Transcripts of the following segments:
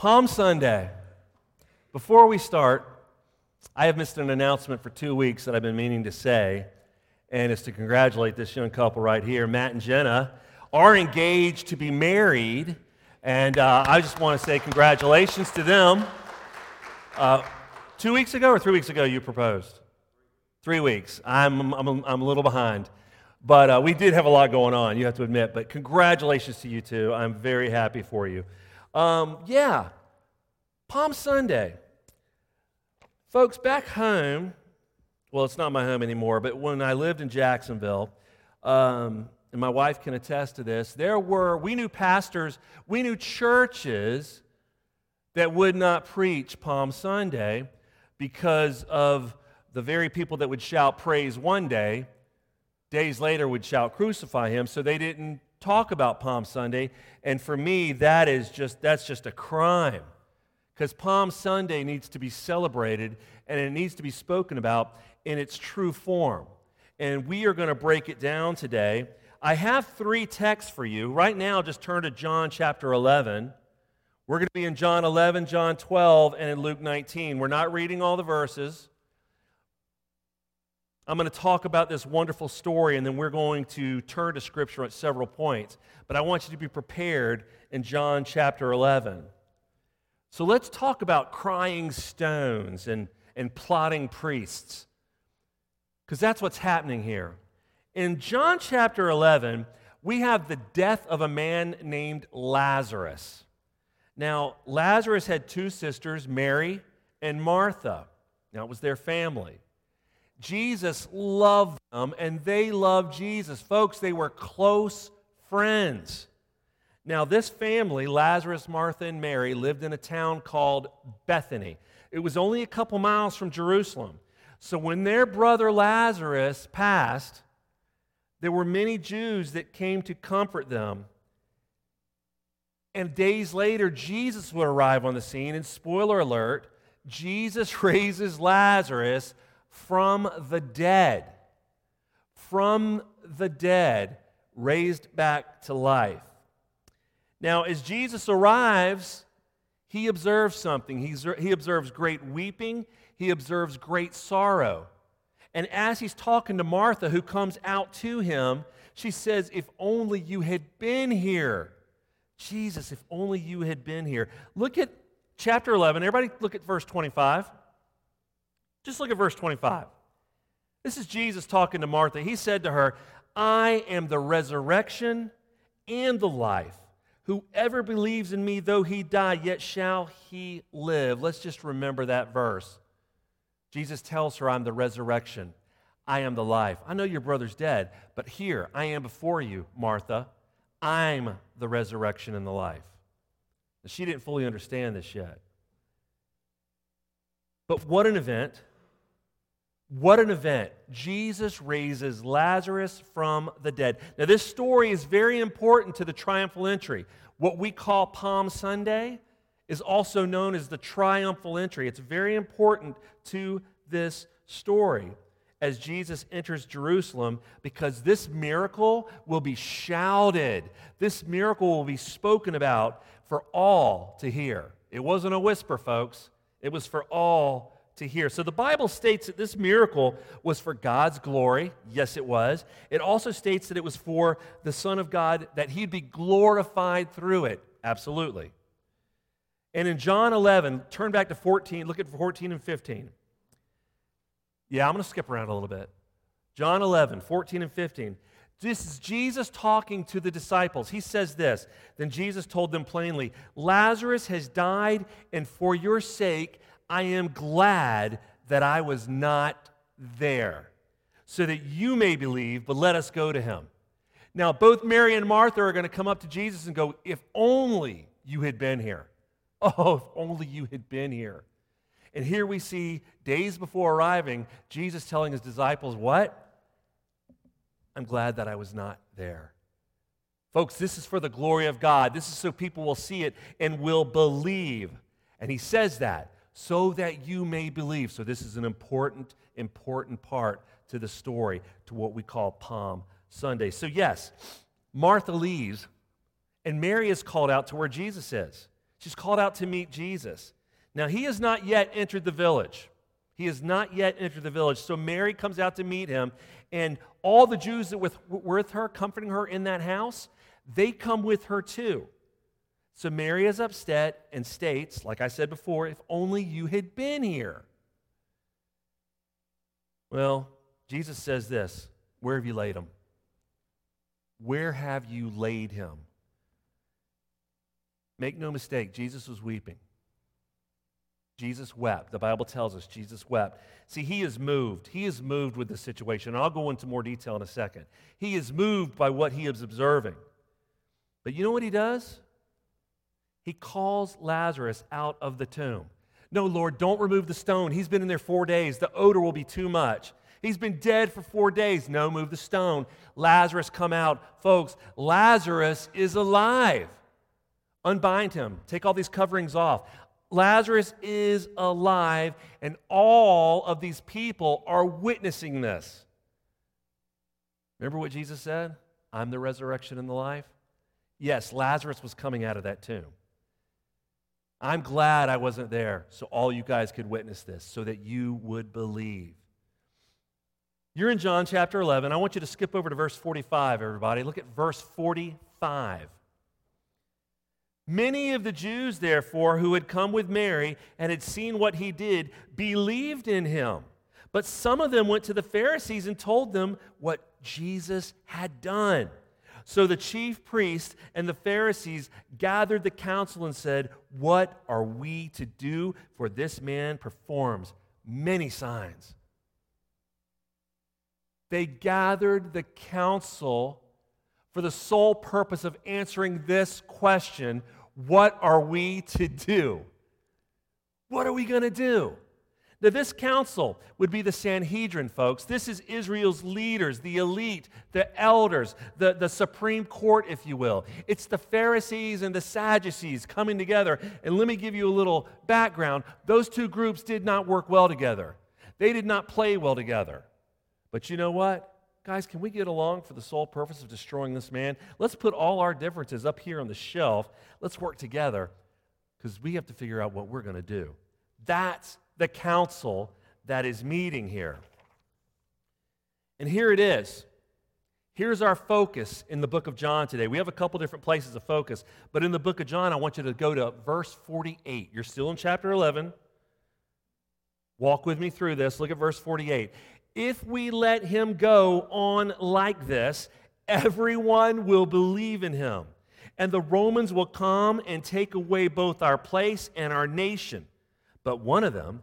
Palm Sunday. Before we start, I have missed an announcement for two weeks that I've been meaning to say, and it's to congratulate this young couple right here. Matt and Jenna are engaged to be married, and uh, I just want to say congratulations to them. Uh, two weeks ago or three weeks ago, you proposed? Three weeks. I'm, I'm, I'm a little behind. But uh, we did have a lot going on, you have to admit. But congratulations to you two. I'm very happy for you. Um, yeah, Palm Sunday. Folks, back home, well, it's not my home anymore, but when I lived in Jacksonville, um, and my wife can attest to this, there were, we knew pastors, we knew churches that would not preach Palm Sunday because of the very people that would shout praise one day days later would shout, Crucify him. So they didn't talk about Palm Sunday. And for me, that is just, that's just a crime. Because Palm Sunday needs to be celebrated and it needs to be spoken about in its true form. And we are going to break it down today. I have three texts for you. Right now, just turn to John chapter 11. We're going to be in John 11, John 12, and in Luke 19. We're not reading all the verses. I'm going to talk about this wonderful story, and then we're going to turn to Scripture at several points. But I want you to be prepared in John chapter 11. So let's talk about crying stones and, and plotting priests, because that's what's happening here. In John chapter 11, we have the death of a man named Lazarus. Now, Lazarus had two sisters, Mary and Martha. Now, it was their family. Jesus loved them and they loved Jesus. Folks, they were close friends. Now, this family, Lazarus, Martha, and Mary, lived in a town called Bethany. It was only a couple miles from Jerusalem. So when their brother Lazarus passed, there were many Jews that came to comfort them. And days later, Jesus would arrive on the scene, and spoiler alert, Jesus raises Lazarus from the dead. From the dead, raised back to life. Now, as Jesus arrives, he observes something. He's, he observes great weeping, he observes great sorrow. And as he's talking to Martha, who comes out to him, she says, If only you had been here. Jesus, if only you had been here. Look at chapter 11. Everybody, look at verse 25. Just look at verse 25. This is Jesus talking to Martha. He said to her, I am the resurrection and the life. Whoever believes in me, though he die, yet shall he live. Let's just remember that verse. Jesus tells her, I'm the resurrection. I am the life. I know your brother's dead, but here I am before you, Martha. I'm the resurrection and the life. She didn't fully understand this yet. But what an event what an event. Jesus raises Lazarus from the dead. Now, this story is very important to the triumphal entry. What we call Palm Sunday is also known as the triumphal entry. It's very important to this story as Jesus enters Jerusalem because this miracle will be shouted. This miracle will be spoken about for all to hear. It wasn't a whisper, folks, it was for all to hear. So the Bible states that this miracle was for God's glory. Yes, it was. It also states that it was for the Son of God, that he'd be glorified through it. Absolutely. And in John 11, turn back to 14, look at 14 and 15. Yeah, I'm going to skip around a little bit. John 11, 14 and 15. This is Jesus talking to the disciples. He says this Then Jesus told them plainly, Lazarus has died, and for your sake, I am glad that I was not there, so that you may believe, but let us go to him. Now, both Mary and Martha are going to come up to Jesus and go, If only you had been here. Oh, if only you had been here. And here we see, days before arriving, Jesus telling his disciples, What? I'm glad that I was not there. Folks, this is for the glory of God. This is so people will see it and will believe. And he says that so that you may believe. So, this is an important, important part to the story, to what we call Palm Sunday. So, yes, Martha leaves, and Mary is called out to where Jesus is. She's called out to meet Jesus. Now, he has not yet entered the village. He has not yet entered the village. So Mary comes out to meet him, and all the Jews that were with her, comforting her in that house, they come with her too. So Mary is upset and states, like I said before, if only you had been here. Well, Jesus says this Where have you laid him? Where have you laid him? Make no mistake, Jesus was weeping. Jesus wept. The Bible tells us Jesus wept. See, he is moved. He is moved with the situation. I'll go into more detail in a second. He is moved by what he is observing. But you know what he does? He calls Lazarus out of the tomb. No, Lord, don't remove the stone. He's been in there four days. The odor will be too much. He's been dead for four days. No, move the stone. Lazarus, come out. Folks, Lazarus is alive. Unbind him. Take all these coverings off. Lazarus is alive, and all of these people are witnessing this. Remember what Jesus said? I'm the resurrection and the life. Yes, Lazarus was coming out of that tomb. I'm glad I wasn't there so all you guys could witness this, so that you would believe. You're in John chapter 11. I want you to skip over to verse 45, everybody. Look at verse 45. Many of the Jews, therefore, who had come with Mary and had seen what he did, believed in him. But some of them went to the Pharisees and told them what Jesus had done. So the chief priests and the Pharisees gathered the council and said, What are we to do? For this man performs many signs. They gathered the council for the sole purpose of answering this question what are we to do? What are we going to do? Now, this council would be the Sanhedrin, folks. This is Israel's leaders, the elite, the elders, the, the Supreme Court, if you will. It's the Pharisees and the Sadducees coming together. And let me give you a little background. Those two groups did not work well together, they did not play well together. But you know what? Guys, can we get along for the sole purpose of destroying this man? Let's put all our differences up here on the shelf. Let's work together because we have to figure out what we're going to do. That's the council that is meeting here. And here it is. Here's our focus in the book of John today. We have a couple different places of focus, but in the book of John, I want you to go to verse 48. You're still in chapter 11. Walk with me through this. Look at verse 48. If we let him go on like this, everyone will believe in him. And the Romans will come and take away both our place and our nation. But one of them,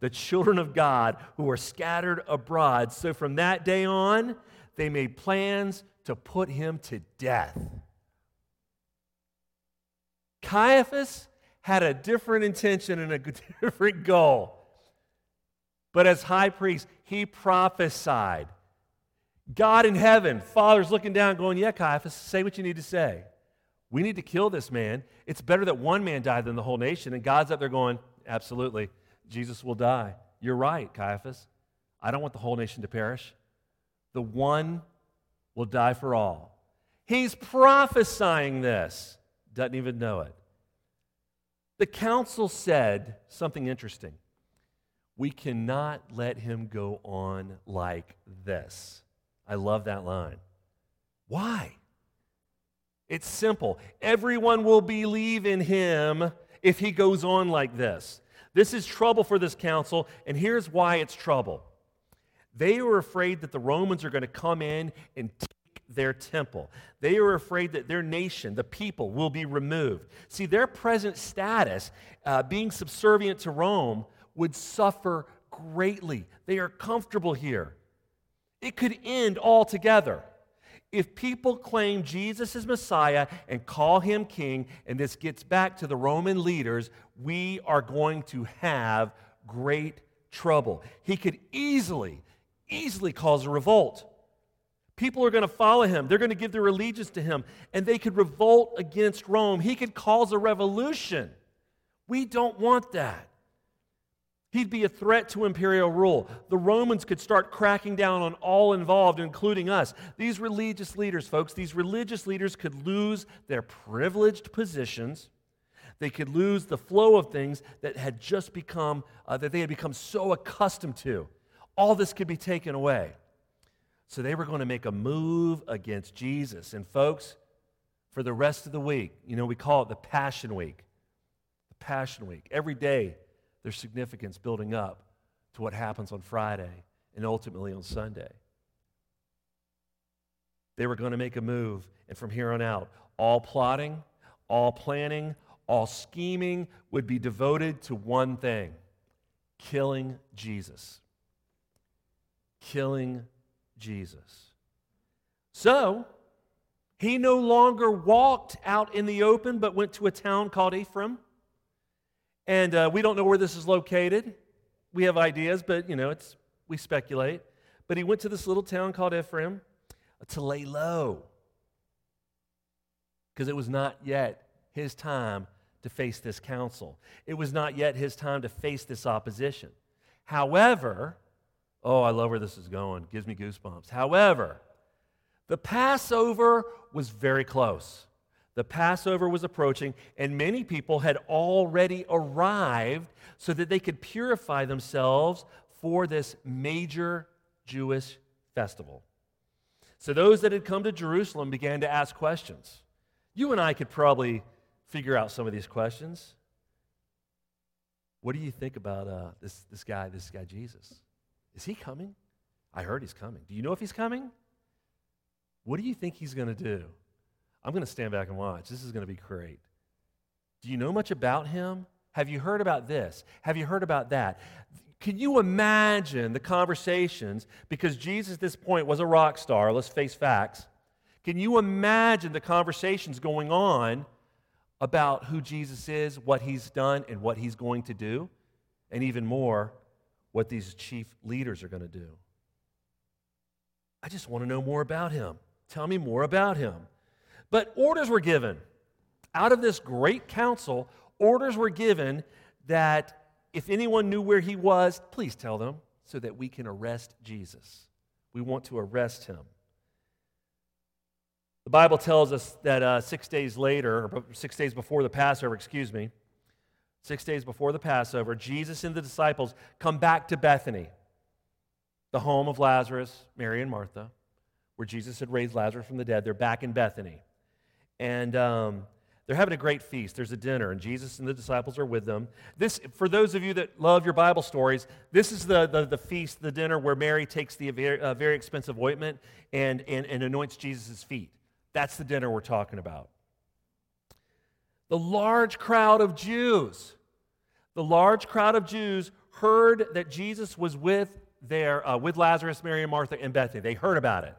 the children of God who are scattered abroad. So from that day on, they made plans to put him to death. Caiaphas had a different intention and a different goal. But as high priest, he prophesied God in heaven, Father's looking down, going, Yeah, Caiaphas, say what you need to say. We need to kill this man. It's better that one man died than the whole nation. And God's up there going, Absolutely. Jesus will die. You're right, Caiaphas. I don't want the whole nation to perish. The one will die for all. He's prophesying this, doesn't even know it. The council said something interesting. We cannot let him go on like this. I love that line. Why? It's simple. Everyone will believe in him if he goes on like this. This is trouble for this council, and here's why it's trouble. They were afraid that the Romans are going to come in and take their temple. They are afraid that their nation, the people, will be removed. See, their present status, uh, being subservient to Rome, would suffer greatly. They are comfortable here. It could end altogether. If people claim Jesus is Messiah and call him king, and this gets back to the Roman leaders, we are going to have great trouble. He could easily, easily cause a revolt. People are going to follow him. They're going to give their allegiance to him, and they could revolt against Rome. He could cause a revolution. We don't want that. He'd be a threat to imperial rule. The Romans could start cracking down on all involved, including us. These religious leaders, folks, these religious leaders could lose their privileged positions. They could lose the flow of things that had just become, uh, that they had become so accustomed to. All this could be taken away. So they were going to make a move against Jesus. And, folks, for the rest of the week, you know, we call it the Passion Week. The Passion Week. Every day, there's significance building up to what happens on Friday and ultimately on Sunday. They were going to make a move, and from here on out, all plotting, all planning, all scheming would be devoted to one thing killing Jesus. Killing Jesus. So, he no longer walked out in the open, but went to a town called Ephraim. And uh, we don't know where this is located. We have ideas, but you know, it's we speculate. But he went to this little town called Ephraim to lay low because it was not yet his time to face this council. It was not yet his time to face this opposition. However, Oh, I love where this is going. Gives me goosebumps. However, the Passover was very close. The Passover was approaching, and many people had already arrived so that they could purify themselves for this major Jewish festival. So those that had come to Jerusalem began to ask questions. You and I could probably figure out some of these questions. What do you think about uh, this, this guy, this guy Jesus? Is he coming? I heard he's coming. Do you know if he's coming? What do you think he's going to do? I'm going to stand back and watch. This is going to be great. Do you know much about him? Have you heard about this? Have you heard about that? Can you imagine the conversations? Because Jesus at this point was a rock star, let's face facts. Can you imagine the conversations going on about who Jesus is, what he's done, and what he's going to do? And even more, what these chief leaders are going to do. I just want to know more about him. Tell me more about him. But orders were given. Out of this great council, orders were given that if anyone knew where he was, please tell them so that we can arrest Jesus. We want to arrest him. The Bible tells us that uh, six days later, or six days before the Passover, excuse me, Six days before the Passover, Jesus and the disciples come back to Bethany, the home of Lazarus, Mary, and Martha, where Jesus had raised Lazarus from the dead. They're back in Bethany. And um, they're having a great feast. There's a dinner, and Jesus and the disciples are with them. This, for those of you that love your Bible stories, this is the, the, the feast, the dinner where Mary takes the very, uh, very expensive ointment and, and, and anoints Jesus' feet. That's the dinner we're talking about. The large crowd of Jews, the large crowd of Jews heard that Jesus was with their, uh, with Lazarus, Mary, and Martha in Bethany. They heard about it.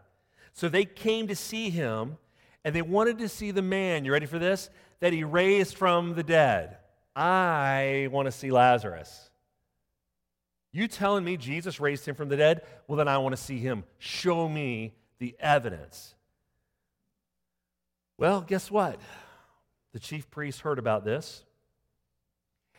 So they came to see him, and they wanted to see the man, you ready for this? That he raised from the dead. I want to see Lazarus. You telling me Jesus raised him from the dead? Well, then I want to see him. Show me the evidence. Well, guess what? The chief priests heard about this.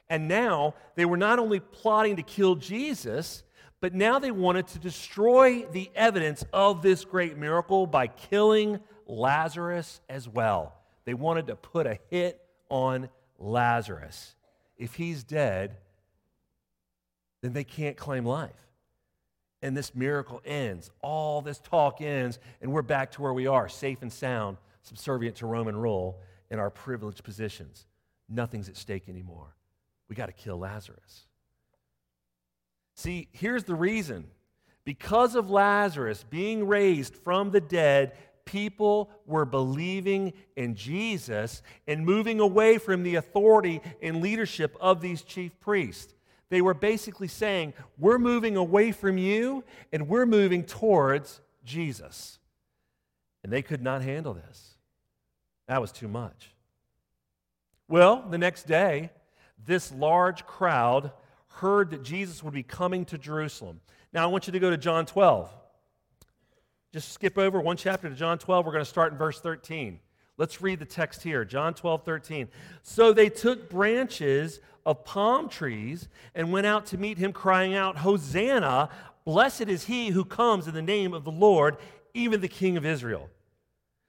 And now they were not only plotting to kill Jesus, but now they wanted to destroy the evidence of this great miracle by killing Lazarus as well. They wanted to put a hit on Lazarus. If he's dead, then they can't claim life. And this miracle ends. All this talk ends, and we're back to where we are, safe and sound, subservient to Roman rule in our privileged positions. Nothing's at stake anymore. We got to kill Lazarus. See, here's the reason. Because of Lazarus being raised from the dead, people were believing in Jesus and moving away from the authority and leadership of these chief priests. They were basically saying, We're moving away from you and we're moving towards Jesus. And they could not handle this. That was too much. Well, the next day, this large crowd heard that Jesus would be coming to Jerusalem. Now, I want you to go to John 12. Just skip over one chapter to John 12. We're going to start in verse 13. Let's read the text here John 12, 13. So they took branches of palm trees and went out to meet him, crying out, Hosanna! Blessed is he who comes in the name of the Lord, even the King of Israel.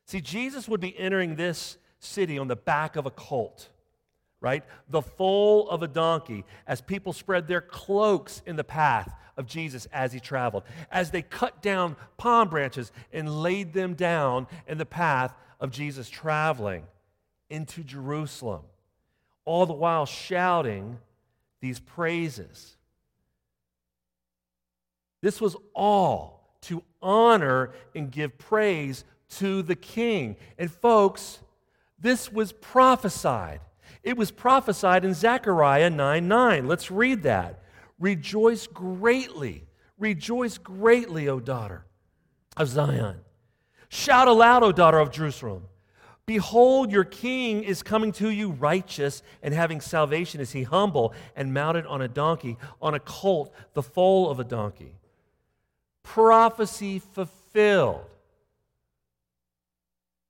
See, Jesus would be entering this city on the back of a colt right? The foal of a donkey, as people spread their cloaks in the path of Jesus as he traveled, as they cut down palm branches and laid them down in the path of Jesus traveling into Jerusalem, all the while shouting these praises. This was all to honor and give praise to the king. And folks, this was prophesied. It was prophesied in Zechariah 9 9. Let's read that. Rejoice greatly, rejoice greatly, O daughter of Zion. Shout aloud, O daughter of Jerusalem. Behold, your king is coming to you righteous and having salvation. Is he humble and mounted on a donkey, on a colt, the foal of a donkey? Prophecy fulfilled.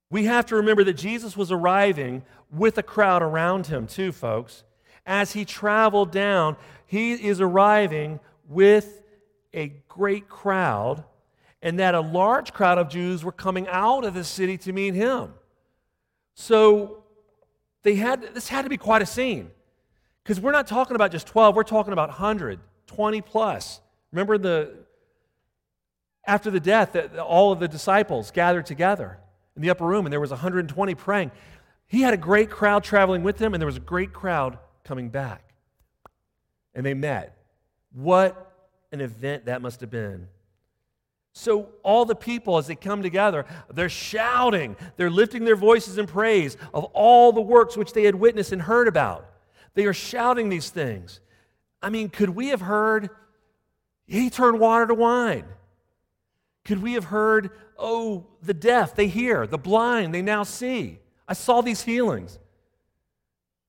We have to remember that Jesus was arriving with a crowd around him, too, folks. As he traveled down, he is arriving with a great crowd, and that a large crowd of Jews were coming out of the city to meet him. So they had this had to be quite a scene. Because we're not talking about just 12, we're talking about 100, 20 plus. Remember the after the death all of the disciples gathered together in the upper room and there was 120 praying. He had a great crowd traveling with him, and there was a great crowd coming back. And they met. What an event that must have been. So, all the people, as they come together, they're shouting, they're lifting their voices in praise of all the works which they had witnessed and heard about. They are shouting these things. I mean, could we have heard, he turned water to wine? Could we have heard, oh, the deaf, they hear, the blind, they now see? I saw these healings.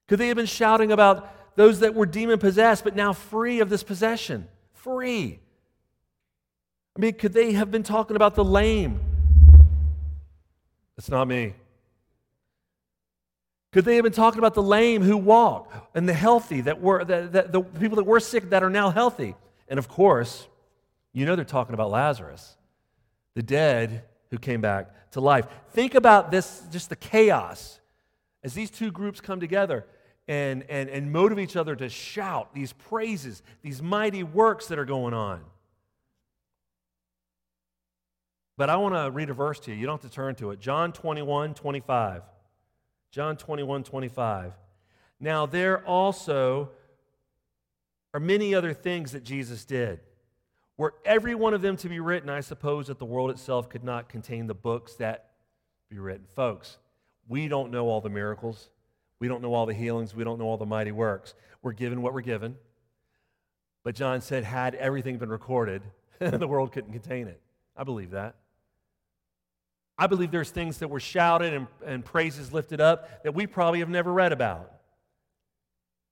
Could they have been shouting about those that were demon possessed but now free of this possession? Free. I mean, could they have been talking about the lame? It's not me. Could they have been talking about the lame who walk and the healthy that were that, that, the people that were sick that are now healthy? And of course, you know they're talking about Lazarus, the dead who came back to life. Think about this, just the chaos as these two groups come together and, and, and motivate each other to shout these praises, these mighty works that are going on. But I want to read a verse to you. You don't have to turn to it. John 21, 25. John 21, 25. Now, there also are many other things that Jesus did were every one of them to be written, I suppose that the world itself could not contain the books that be written. Folks, we don't know all the miracles. We don't know all the healings. We don't know all the mighty works. We're given what we're given. But John said, had everything been recorded, the world couldn't contain it. I believe that. I believe there's things that were shouted and, and praises lifted up that we probably have never read about.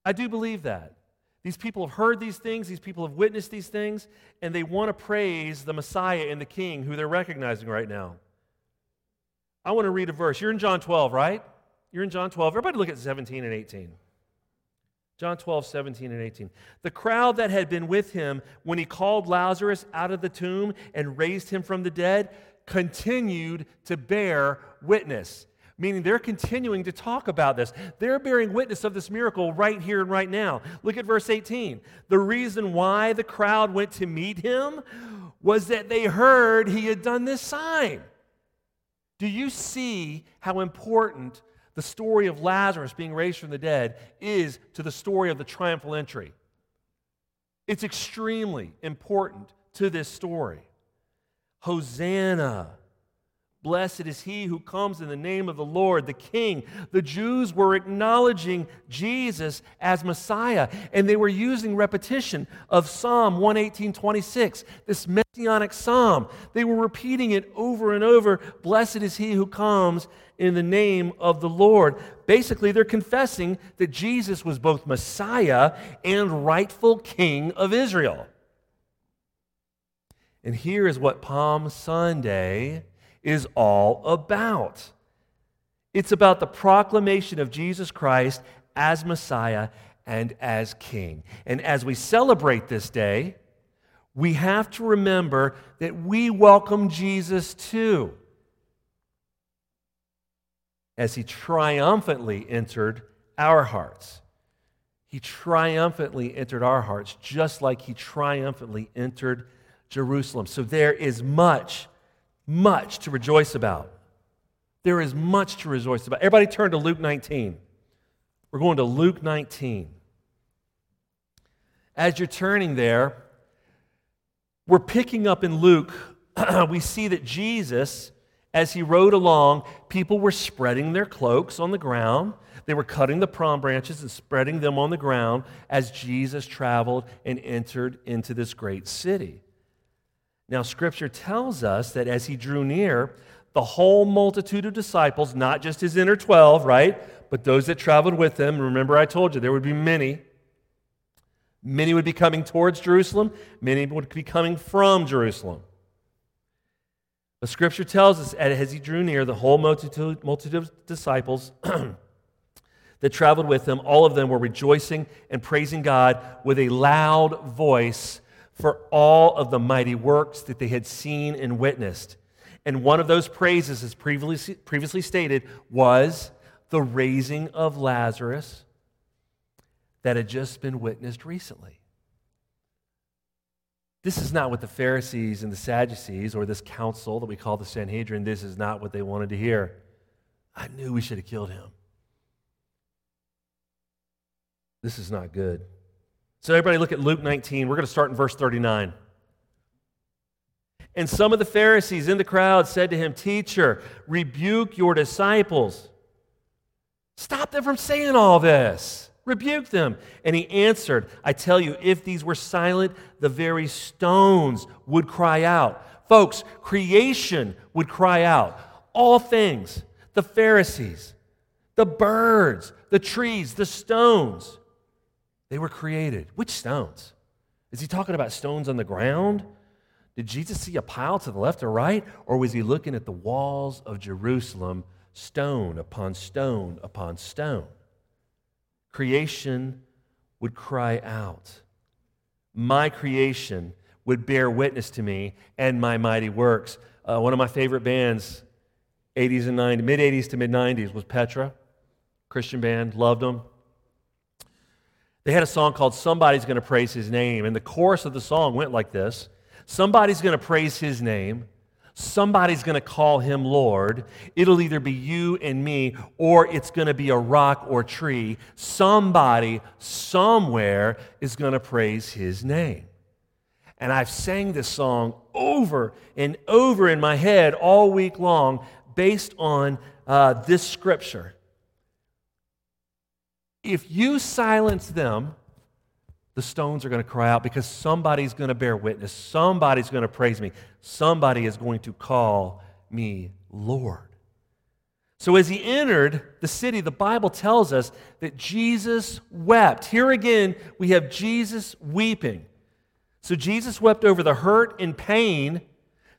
I do believe that. These people have heard these things, these people have witnessed these things, and they want to praise the Messiah and the King who they're recognizing right now. I want to read a verse. You're in John 12, right? You're in John 12. Everybody look at 17 and 18. John 12, 17 and 18. The crowd that had been with him when he called Lazarus out of the tomb and raised him from the dead continued to bear witness meaning they're continuing to talk about this. They're bearing witness of this miracle right here and right now. Look at verse 18. The reason why the crowd went to meet him was that they heard he had done this sign. Do you see how important the story of Lazarus being raised from the dead is to the story of the triumphal entry? It's extremely important to this story. Hosanna Blessed is he who comes in the name of the Lord, the King. The Jews were acknowledging Jesus as Messiah, and they were using repetition of Psalm 118 26, this messianic psalm. They were repeating it over and over Blessed is he who comes in the name of the Lord. Basically, they're confessing that Jesus was both Messiah and rightful King of Israel. And here is what Palm Sunday is all about it's about the proclamation of Jesus Christ as Messiah and as King. And as we celebrate this day, we have to remember that we welcome Jesus too, as he triumphantly entered our hearts. He triumphantly entered our hearts, just like he triumphantly entered Jerusalem. So there is much much to rejoice about. There is much to rejoice about. Everybody turn to Luke 19. We're going to Luke 19. As you're turning there, we're picking up in Luke, we see that Jesus, as he rode along, people were spreading their cloaks on the ground. They were cutting the palm branches and spreading them on the ground as Jesus traveled and entered into this great city. Now, Scripture tells us that as he drew near, the whole multitude of disciples, not just his inner 12, right, but those that traveled with him, remember I told you there would be many. Many would be coming towards Jerusalem, many would be coming from Jerusalem. The scripture tells us as he drew near, the whole multitude, multitude of disciples that traveled with him, all of them were rejoicing and praising God with a loud voice for all of the mighty works that they had seen and witnessed. And one of those praises, as previously, previously stated, was the raising of Lazarus that had just been witnessed recently. This is not what the Pharisees and the Sadducees or this council that we call the Sanhedrin, this is not what they wanted to hear. I knew we should have killed him. This is not good. So, everybody, look at Luke 19. We're going to start in verse 39. And some of the Pharisees in the crowd said to him, Teacher, rebuke your disciples. Stop them from saying all this. Rebuke them. And he answered, I tell you, if these were silent, the very stones would cry out. Folks, creation would cry out. All things, the Pharisees, the birds, the trees, the stones they were created. Which stones? Is he talking about stones on the ground? Did Jesus see a pile to the left or right? Or was he looking at the walls of Jerusalem, stone upon stone upon stone? Creation would cry out. My creation would bear witness to me and my mighty works. Uh, one of my favorite bands, 80s and 90s, mid 80s to mid 90s, was Petra. Christian band, loved them. They had a song called Somebody's Gonna Praise His Name, and the chorus of the song went like this Somebody's gonna praise His name. Somebody's going to call him Lord. It'll either be you and me, or it's going to be a rock or tree. Somebody, somewhere, is going to praise his name. And I've sang this song over and over in my head all week long based on uh, this scripture. If you silence them, the stones are going to cry out because somebody's going to bear witness. Somebody's going to praise me. Somebody is going to call me Lord. So, as he entered the city, the Bible tells us that Jesus wept. Here again, we have Jesus weeping. So, Jesus wept over the hurt and pain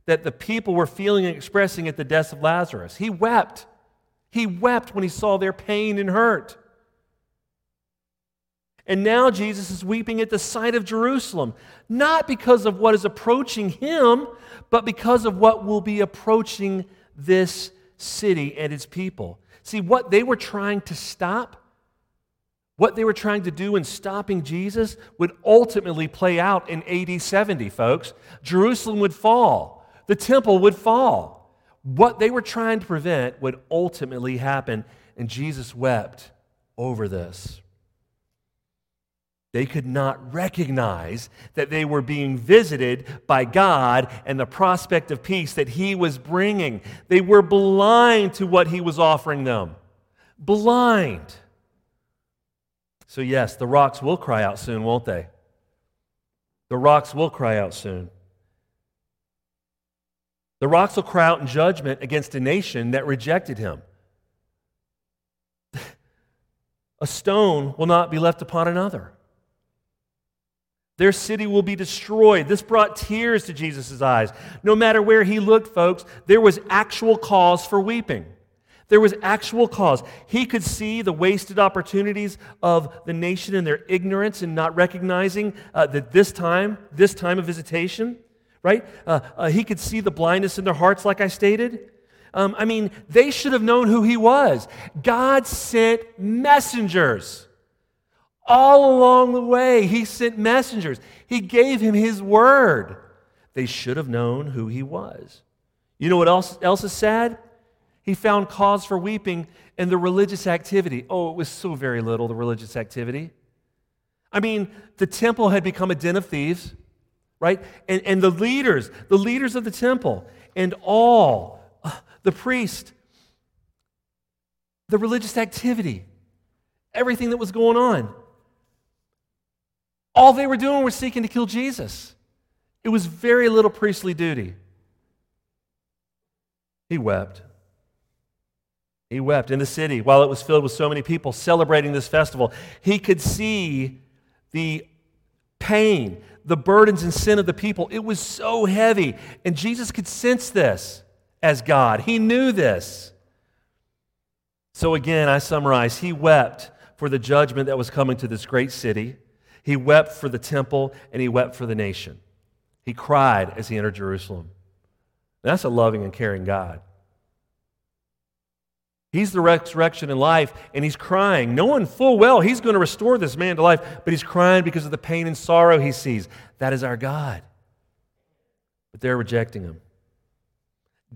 that the people were feeling and expressing at the death of Lazarus. He wept. He wept when he saw their pain and hurt. And now Jesus is weeping at the sight of Jerusalem, not because of what is approaching him, but because of what will be approaching this city and its people. See, what they were trying to stop, what they were trying to do in stopping Jesus, would ultimately play out in AD 70, folks. Jerusalem would fall, the temple would fall. What they were trying to prevent would ultimately happen, and Jesus wept over this. They could not recognize that they were being visited by God and the prospect of peace that He was bringing. They were blind to what He was offering them. Blind. So, yes, the rocks will cry out soon, won't they? The rocks will cry out soon. The rocks will cry out in judgment against a nation that rejected him. A stone will not be left upon another. Their city will be destroyed. This brought tears to Jesus' eyes. No matter where he looked, folks, there was actual cause for weeping. There was actual cause. He could see the wasted opportunities of the nation and their ignorance and not recognizing uh, that this time, this time of visitation, right? Uh, uh, he could see the blindness in their hearts, like I stated. Um, I mean, they should have known who he was. God sent messengers. All along the way, he sent messengers. He gave him his word. They should have known who he was. You know what else, else is sad? He found cause for weeping in the religious activity. Oh, it was so very little, the religious activity. I mean, the temple had become a den of thieves, right? And, and the leaders, the leaders of the temple, and all, uh, the priest, the religious activity, everything that was going on. All they were doing was seeking to kill Jesus. It was very little priestly duty. He wept. He wept in the city while it was filled with so many people celebrating this festival. He could see the pain, the burdens and sin of the people. It was so heavy. And Jesus could sense this as God. He knew this. So again, I summarize He wept for the judgment that was coming to this great city. He wept for the temple and he wept for the nation. He cried as he entered Jerusalem. That's a loving and caring God. He's the resurrection and life, and he's crying, knowing full well he's going to restore this man to life, but he's crying because of the pain and sorrow he sees. That is our God. But they're rejecting him.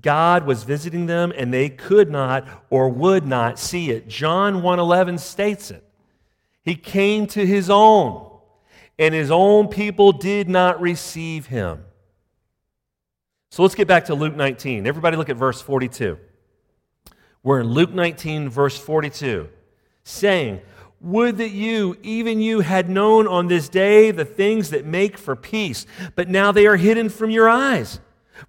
God was visiting them, and they could not or would not see it. John 1:11 states it. He came to his own, and his own people did not receive him. So let's get back to Luke 19. Everybody look at verse 42. We're in Luke 19, verse 42, saying, Would that you, even you, had known on this day the things that make for peace, but now they are hidden from your eyes.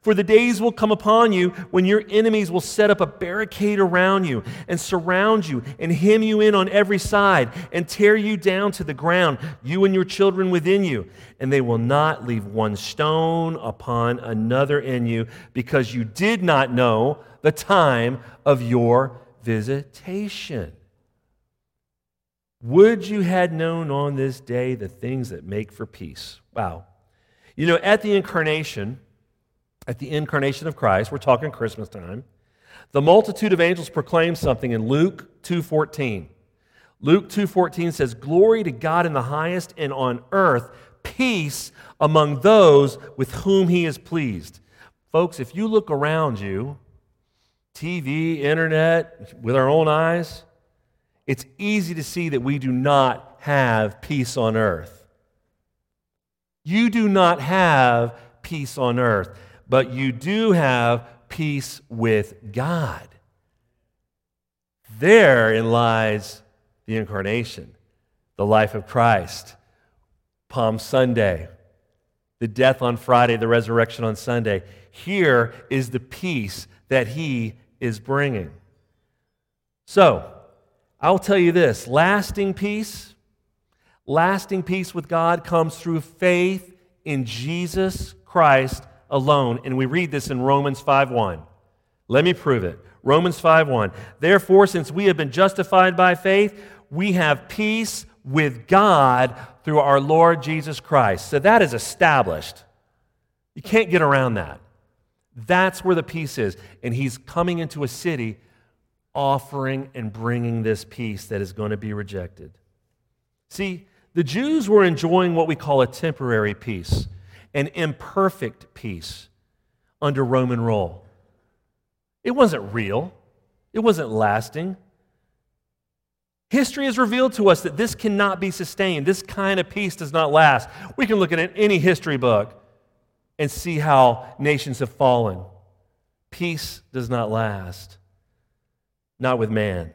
For the days will come upon you when your enemies will set up a barricade around you and surround you and hem you in on every side and tear you down to the ground, you and your children within you. And they will not leave one stone upon another in you because you did not know the time of your visitation. Would you had known on this day the things that make for peace? Wow. You know, at the incarnation, at the incarnation of Christ, we're talking Christmas time, the multitude of angels proclaimed something in Luke 2:14. Luke 2:14 says, "Glory to God in the highest and on earth peace among those with whom he is pleased." Folks, if you look around you, TV, internet, with our own eyes, it's easy to see that we do not have peace on earth. You do not have peace on earth but you do have peace with God. Therein lies the incarnation, the life of Christ. Palm Sunday, the death on Friday, the resurrection on Sunday. Here is the peace that he is bringing. So, I'll tell you this lasting peace, lasting peace with God comes through faith in Jesus Christ alone. And we read this in Romans 5:1. Let me prove it. Romans 5:1. Therefore, since we have been justified by faith, we have peace with God through our Lord Jesus Christ. So that is established. You can't get around that. That's where the peace is. And he's coming into a city offering and bringing this peace that is going to be rejected. See, the Jews were enjoying what we call a temporary peace an imperfect peace under Roman rule. It wasn't real, it wasn't lasting. History has revealed to us that this cannot be sustained. This kind of peace does not last. We can look at any history book and see how nations have fallen. Peace does not last, not with man.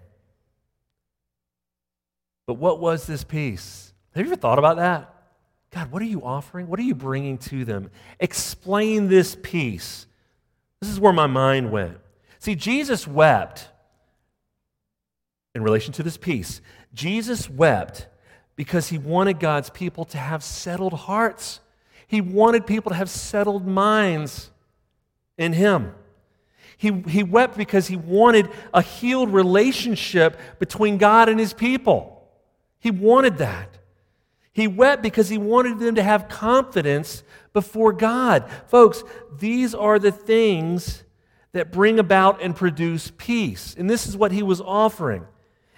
But what was this peace? Have you ever thought about that? God, what are you offering? What are you bringing to them? Explain this peace. This is where my mind went. See, Jesus wept in relation to this peace. Jesus wept because he wanted God's people to have settled hearts. He wanted people to have settled minds in him. He, he wept because he wanted a healed relationship between God and his people. He wanted that. He wept because he wanted them to have confidence before God. Folks, these are the things that bring about and produce peace. And this is what he was offering.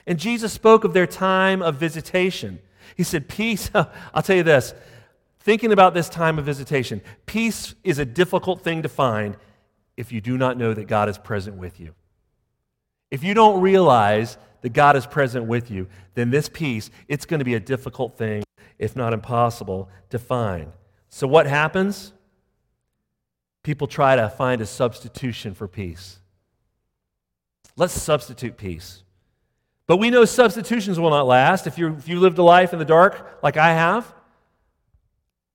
And Jesus spoke of their time of visitation. He said, Peace, I'll tell you this, thinking about this time of visitation, peace is a difficult thing to find if you do not know that God is present with you. If you don't realize that God is present with you, then this peace, it's going to be a difficult thing, if not impossible, to find. So what happens? People try to find a substitution for peace. Let's substitute peace. But we know substitutions will not last. If, you if you lived a life in the dark like I have,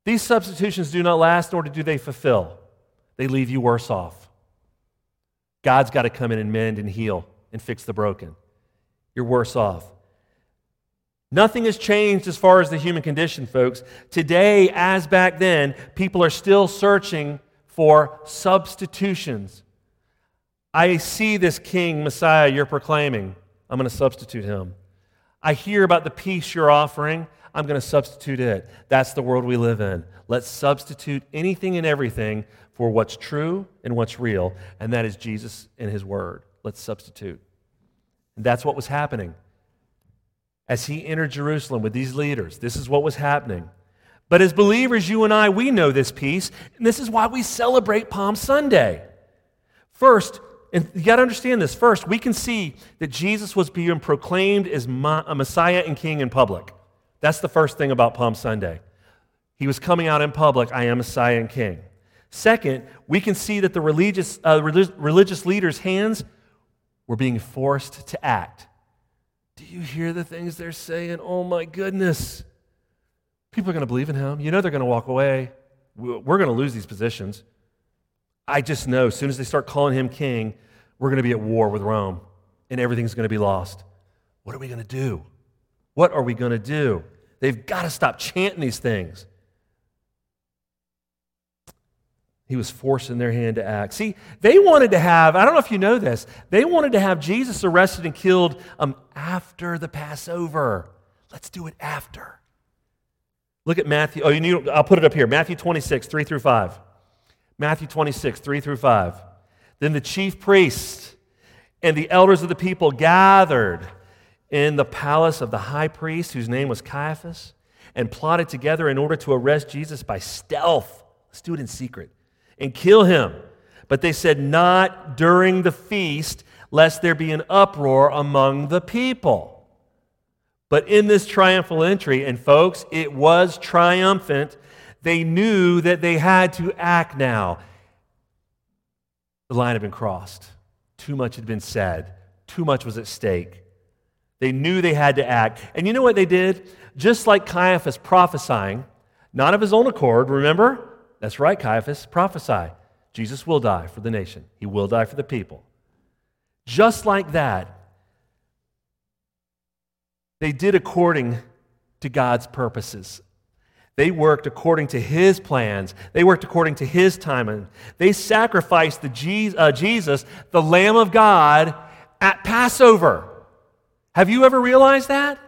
these substitutions do not last, nor do they fulfill. They leave you worse off. God's got to come in and mend and heal and fix the broken. You're worse off. Nothing has changed as far as the human condition, folks. Today, as back then, people are still searching for substitutions. I see this king, Messiah, you're proclaiming. I'm going to substitute him. I hear about the peace you're offering. I'm going to substitute it. That's the world we live in. Let's substitute anything and everything for what's true and what's real, and that is Jesus and his word. Let's substitute. And that's what was happening. As he entered Jerusalem with these leaders, this is what was happening. But as believers, you and I, we know this peace, and this is why we celebrate Palm Sunday. First, and you got to understand this. First, we can see that Jesus was being proclaimed as a Messiah and King in public. That's the first thing about Palm Sunday. He was coming out in public, I am Messiah and King. Second, we can see that the religious, uh, religious leaders' hands were being forced to act. Do you hear the things they're saying? Oh my goodness. People are going to believe in him. You know they're going to walk away. We're going to lose these positions. I just know as soon as they start calling him king, we're going to be at war with Rome and everything's going to be lost. What are we going to do? What are we going to do? They've got to stop chanting these things. He was forcing their hand to act. See, they wanted to have, I don't know if you know this, they wanted to have Jesus arrested and killed um, after the Passover. Let's do it after. Look at Matthew. Oh, you need, I'll put it up here. Matthew 26, 3 through 5. Matthew 26, 3 through 5. Then the chief priests and the elders of the people gathered in the palace of the high priest, whose name was Caiaphas, and plotted together in order to arrest Jesus by stealth. Let's do it in secret and kill him. But they said, Not during the feast, lest there be an uproar among the people. But in this triumphal entry, and folks, it was triumphant they knew that they had to act now. The line had been crossed. Too much had been said. Too much was at stake. They knew they had to act. And you know what they did? Just like Caiaphas prophesying, not of his own accord, remember? That's right, Caiaphas, prophesy. Jesus will die for the nation, he will die for the people. Just like that, they did according to God's purposes. They worked according to his plans. They worked according to his timing. They sacrificed the uh, Jesus, the Lamb of God, at Passover. Have you ever realized that?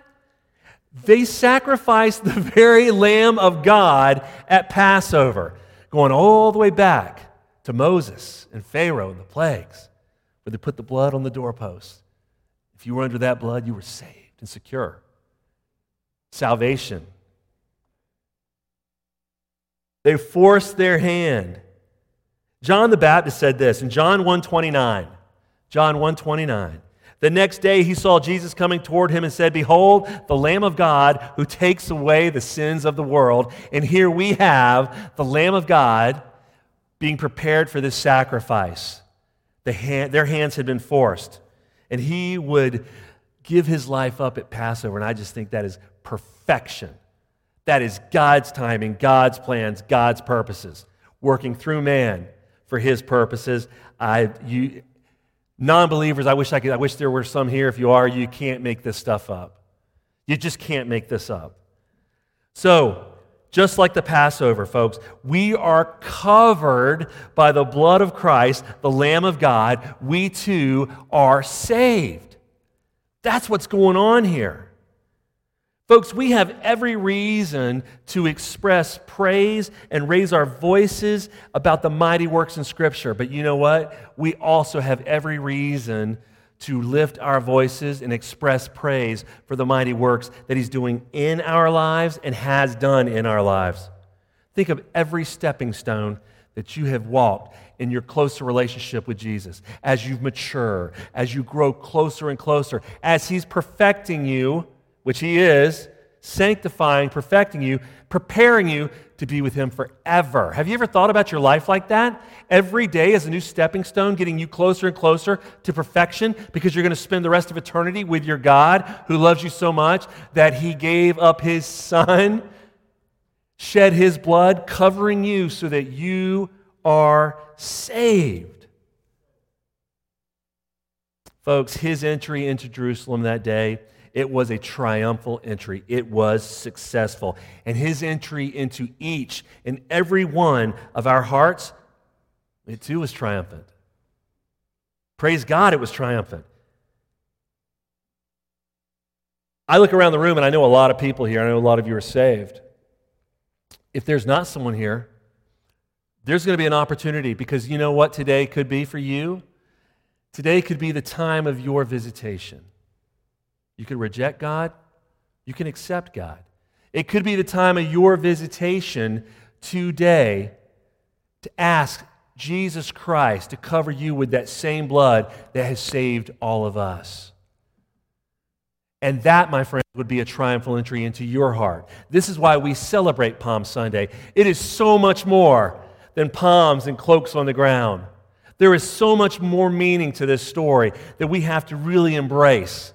They sacrificed the very Lamb of God at Passover, going all the way back to Moses and Pharaoh and the plagues, where they put the blood on the doorpost. If you were under that blood, you were saved and secure. Salvation they forced their hand. John the Baptist said this in John 129. John 129. The next day he saw Jesus coming toward him and said, Behold, the Lamb of God who takes away the sins of the world. And here we have the Lamb of God being prepared for this sacrifice. The hand, their hands had been forced. And he would give his life up at Passover. And I just think that is perfection. That is God's timing, God's plans, God's purposes, working through man for his purposes. I, you, non-believers, I wish I could, I wish there were some here. If you are, you can't make this stuff up. You just can't make this up. So, just like the Passover, folks, we are covered by the blood of Christ, the Lamb of God. We too are saved. That's what's going on here. Folks, we have every reason to express praise and raise our voices about the mighty works in Scripture. But you know what? We also have every reason to lift our voices and express praise for the mighty works that He's doing in our lives and has done in our lives. Think of every stepping stone that you have walked in your closer relationship with Jesus, as you mature, as you grow closer and closer, as He's perfecting you which He is, sanctifying, perfecting you, preparing you to be with Him forever. Have you ever thought about your life like that? Every day is a new stepping stone, getting you closer and closer to perfection because you're going to spend the rest of eternity with your God who loves you so much that He gave up His Son, shed His blood, covering you so that you are saved. Folks, His entry into Jerusalem that day it was a triumphal entry. It was successful. And his entry into each and every one of our hearts, it too was triumphant. Praise God, it was triumphant. I look around the room and I know a lot of people here. I know a lot of you are saved. If there's not someone here, there's going to be an opportunity because you know what today could be for you? Today could be the time of your visitation. You can reject God, you can accept God. It could be the time of your visitation today to ask Jesus Christ to cover you with that same blood that has saved all of us. And that, my friends, would be a triumphal entry into your heart. This is why we celebrate Palm Sunday. It is so much more than palms and cloaks on the ground. There is so much more meaning to this story that we have to really embrace.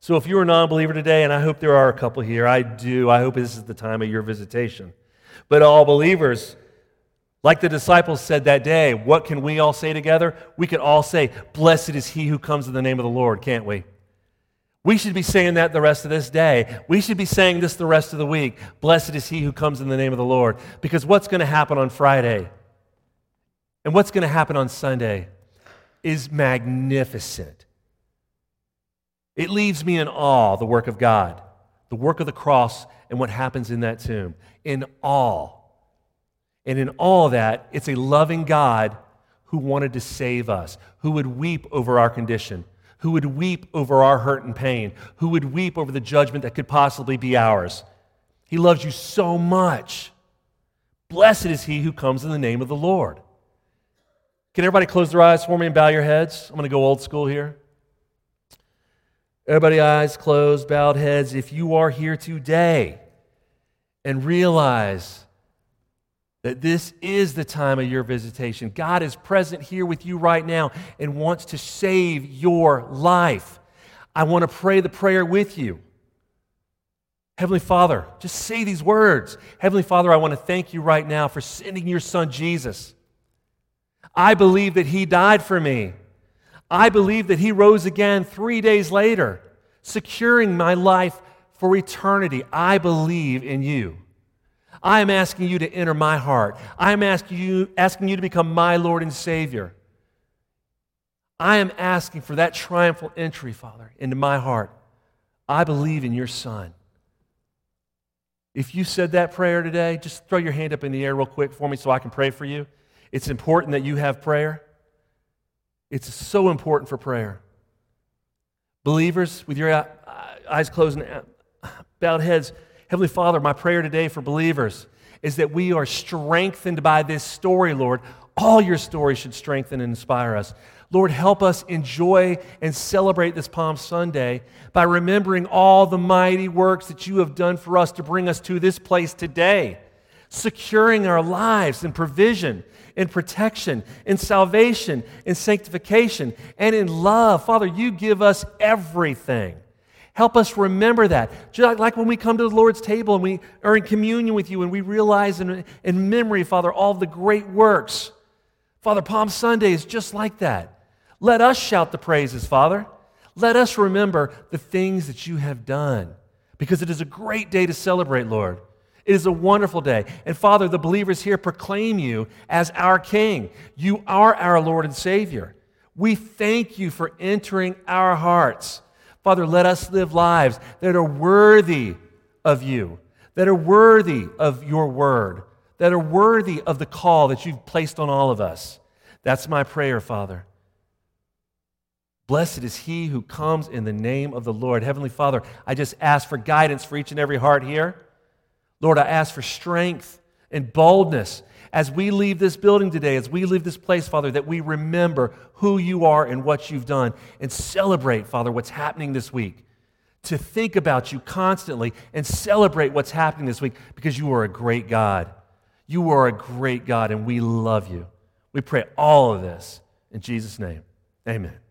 So if you're a non believer today, and I hope there are a couple here, I do, I hope this is the time of your visitation. But all believers, like the disciples said that day, what can we all say together? We could all say, Blessed is he who comes in the name of the Lord, can't we? We should be saying that the rest of this day. We should be saying this the rest of the week. Blessed is he who comes in the name of the Lord. Because what's going to happen on Friday and what's going to happen on Sunday is magnificent. It leaves me in awe, the work of God, the work of the cross, and what happens in that tomb. In awe. And in all that, it's a loving God who wanted to save us, who would weep over our condition, who would weep over our hurt and pain, who would weep over the judgment that could possibly be ours. He loves you so much. Blessed is he who comes in the name of the Lord. Can everybody close their eyes for me and bow your heads? I'm going to go old school here. Everybody, eyes closed, bowed heads. If you are here today and realize that this is the time of your visitation, God is present here with you right now and wants to save your life. I want to pray the prayer with you. Heavenly Father, just say these words. Heavenly Father, I want to thank you right now for sending your son Jesus. I believe that he died for me. I believe that he rose again three days later, securing my life for eternity. I believe in you. I am asking you to enter my heart. I am asking you, asking you to become my Lord and Savior. I am asking for that triumphal entry, Father, into my heart. I believe in your Son. If you said that prayer today, just throw your hand up in the air real quick for me so I can pray for you. It's important that you have prayer. It's so important for prayer. Believers, with your uh, eyes closed and uh, bowed heads, Heavenly Father, my prayer today for believers is that we are strengthened by this story, Lord, All your stories should strengthen and inspire us. Lord, help us enjoy and celebrate this Palm Sunday by remembering all the mighty works that you have done for us to bring us to this place today, securing our lives and provision, in protection, in salvation, in sanctification, and in love. Father, you give us everything. Help us remember that. Just like when we come to the Lord's table and we are in communion with you and we realize in, in memory, Father, all the great works. Father, Palm Sunday is just like that. Let us shout the praises, Father. Let us remember the things that you have done because it is a great day to celebrate, Lord. It is a wonderful day. And Father, the believers here proclaim you as our King. You are our Lord and Savior. We thank you for entering our hearts. Father, let us live lives that are worthy of you, that are worthy of your word, that are worthy of the call that you've placed on all of us. That's my prayer, Father. Blessed is he who comes in the name of the Lord. Heavenly Father, I just ask for guidance for each and every heart here. Lord, I ask for strength and boldness as we leave this building today, as we leave this place, Father, that we remember who you are and what you've done and celebrate, Father, what's happening this week. To think about you constantly and celebrate what's happening this week because you are a great God. You are a great God and we love you. We pray all of this in Jesus' name. Amen.